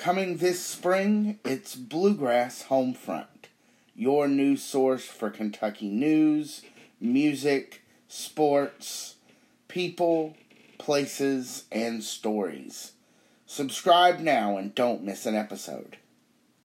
Coming this spring, it's Bluegrass Homefront, your new source for Kentucky news, music, sports, people, places, and stories. Subscribe now and don't miss an episode.